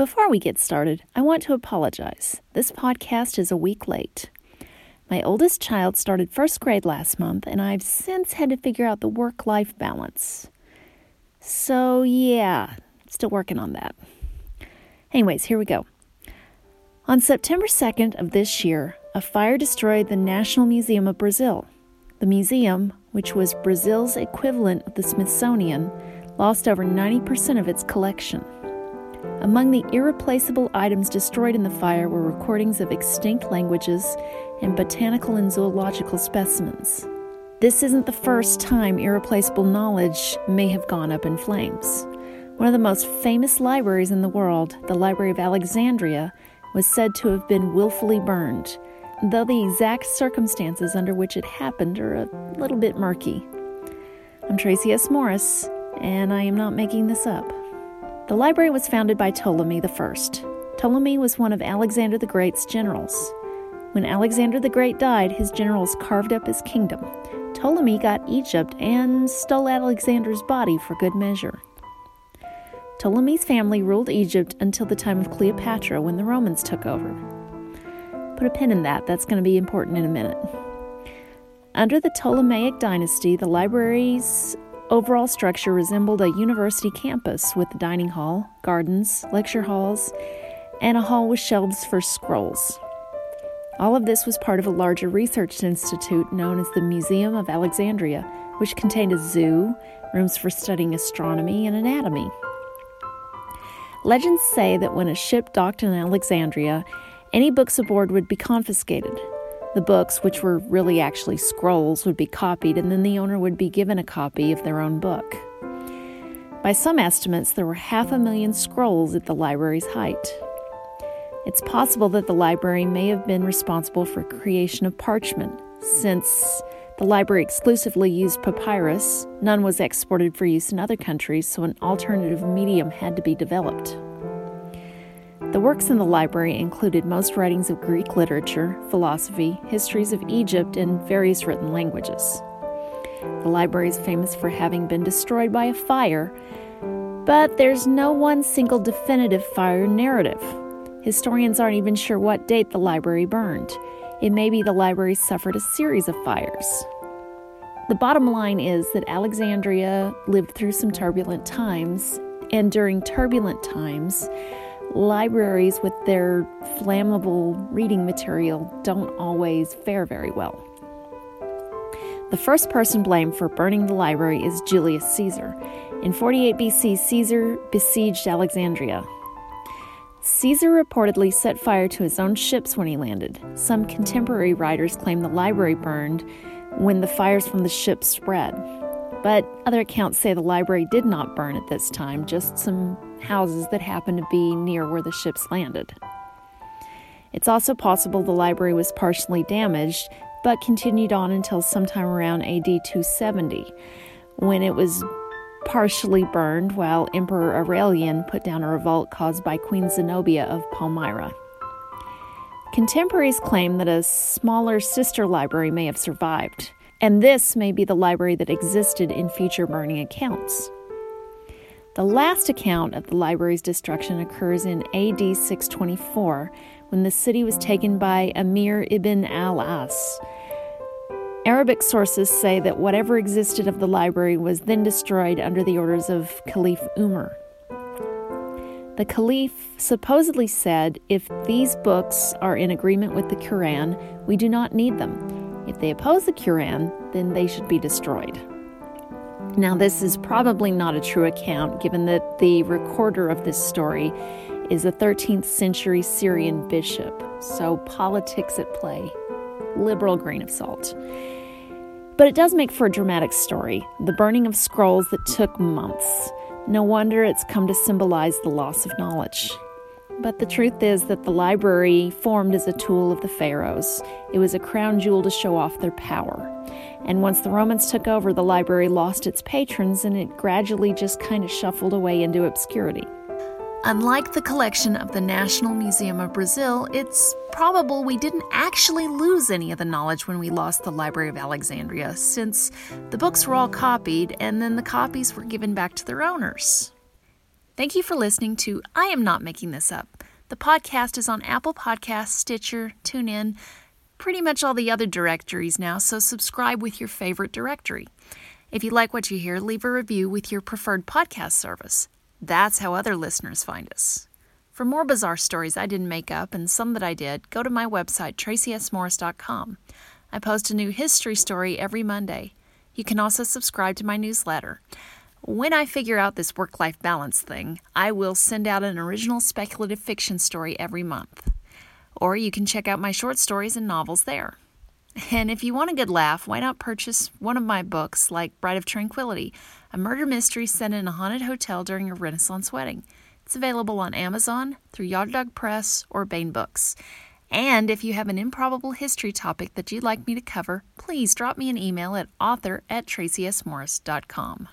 Before we get started, I want to apologize. This podcast is a week late. My oldest child started first grade last month, and I've since had to figure out the work life balance. So, yeah, still working on that. Anyways, here we go. On September 2nd of this year, a fire destroyed the National Museum of Brazil. The museum, which was Brazil's equivalent of the Smithsonian, lost over 90% of its collection. Among the irreplaceable items destroyed in the fire were recordings of extinct languages and botanical and zoological specimens. This isn't the first time irreplaceable knowledge may have gone up in flames. One of the most famous libraries in the world, the Library of Alexandria, was said to have been willfully burned, though the exact circumstances under which it happened are a little bit murky. I'm Tracy S. Morris, and I am not making this up. The library was founded by Ptolemy I. Ptolemy was one of Alexander the Great's generals. When Alexander the Great died, his generals carved up his kingdom. Ptolemy got Egypt and stole Alexander's body for good measure. Ptolemy's family ruled Egypt until the time of Cleopatra when the Romans took over. Put a pin in that, that's going to be important in a minute. Under the Ptolemaic dynasty, the library's overall structure resembled a university campus with a dining hall, gardens, lecture halls, and a hall with shelves for scrolls. All of this was part of a larger research institute known as the Museum of Alexandria, which contained a zoo, rooms for studying astronomy and anatomy. Legends say that when a ship docked in Alexandria, any books aboard would be confiscated. The books, which were really actually scrolls, would be copied, and then the owner would be given a copy of their own book. By some estimates, there were half a million scrolls at the library's height. It's possible that the library may have been responsible for creation of parchment, since the library exclusively used papyrus, none was exported for use in other countries, so an alternative medium had to be developed. The works in the library included most writings of Greek literature, philosophy, histories of Egypt, and various written languages. The library is famous for having been destroyed by a fire, but there's no one single definitive fire narrative. Historians aren't even sure what date the library burned. It may be the library suffered a series of fires. The bottom line is that Alexandria lived through some turbulent times, and during turbulent times, libraries with their flammable reading material don't always fare very well. The first person blamed for burning the library is Julius Caesar. In 48 BC, Caesar besieged Alexandria. Caesar reportedly set fire to his own ships when he landed. Some contemporary writers claim the library burned when the fires from the ships spread. But other accounts say the library did not burn at this time, just some houses that happened to be near where the ships landed. It's also possible the library was partially damaged, but continued on until sometime around AD 270, when it was partially burned while Emperor Aurelian put down a revolt caused by Queen Zenobia of Palmyra. Contemporaries claim that a smaller sister library may have survived, and this may be the library that existed in future burning accounts. The last account of the library's destruction occurs in AD 624 when the city was taken by Amir ibn al As. Arabic sources say that whatever existed of the library was then destroyed under the orders of Caliph Umar. The Caliph supposedly said, If these books are in agreement with the Quran, we do not need them. If they oppose the Quran, then they should be destroyed. Now, this is probably not a true account, given that the recorder of this story is a 13th century Syrian bishop, so politics at play. Liberal grain of salt. But it does make for a dramatic story the burning of scrolls that took months. No wonder it's come to symbolize the loss of knowledge. But the truth is that the library formed as a tool of the pharaohs. It was a crown jewel to show off their power. And once the Romans took over, the library lost its patrons and it gradually just kind of shuffled away into obscurity. Unlike the collection of the National Museum of Brazil, it's probable we didn't actually lose any of the knowledge when we lost the Library of Alexandria, since the books were all copied and then the copies were given back to their owners. Thank you for listening to I Am Not Making This Up. The podcast is on Apple Podcasts, Stitcher, TuneIn, pretty much all the other directories now, so subscribe with your favorite directory. If you like what you hear, leave a review with your preferred podcast service. That's how other listeners find us. For more bizarre stories I didn't make up and some that I did, go to my website, tracysmorris.com. I post a new history story every Monday. You can also subscribe to my newsletter. When I figure out this work life balance thing, I will send out an original speculative fiction story every month. Or you can check out my short stories and novels there. And if you want a good laugh, why not purchase one of my books, like Bride of Tranquility, a murder mystery set in a haunted hotel during a Renaissance wedding? It's available on Amazon, through Yard Dog Press, or Baen Books. And if you have an improbable history topic that you'd like me to cover, please drop me an email at author at tracysmorris.com.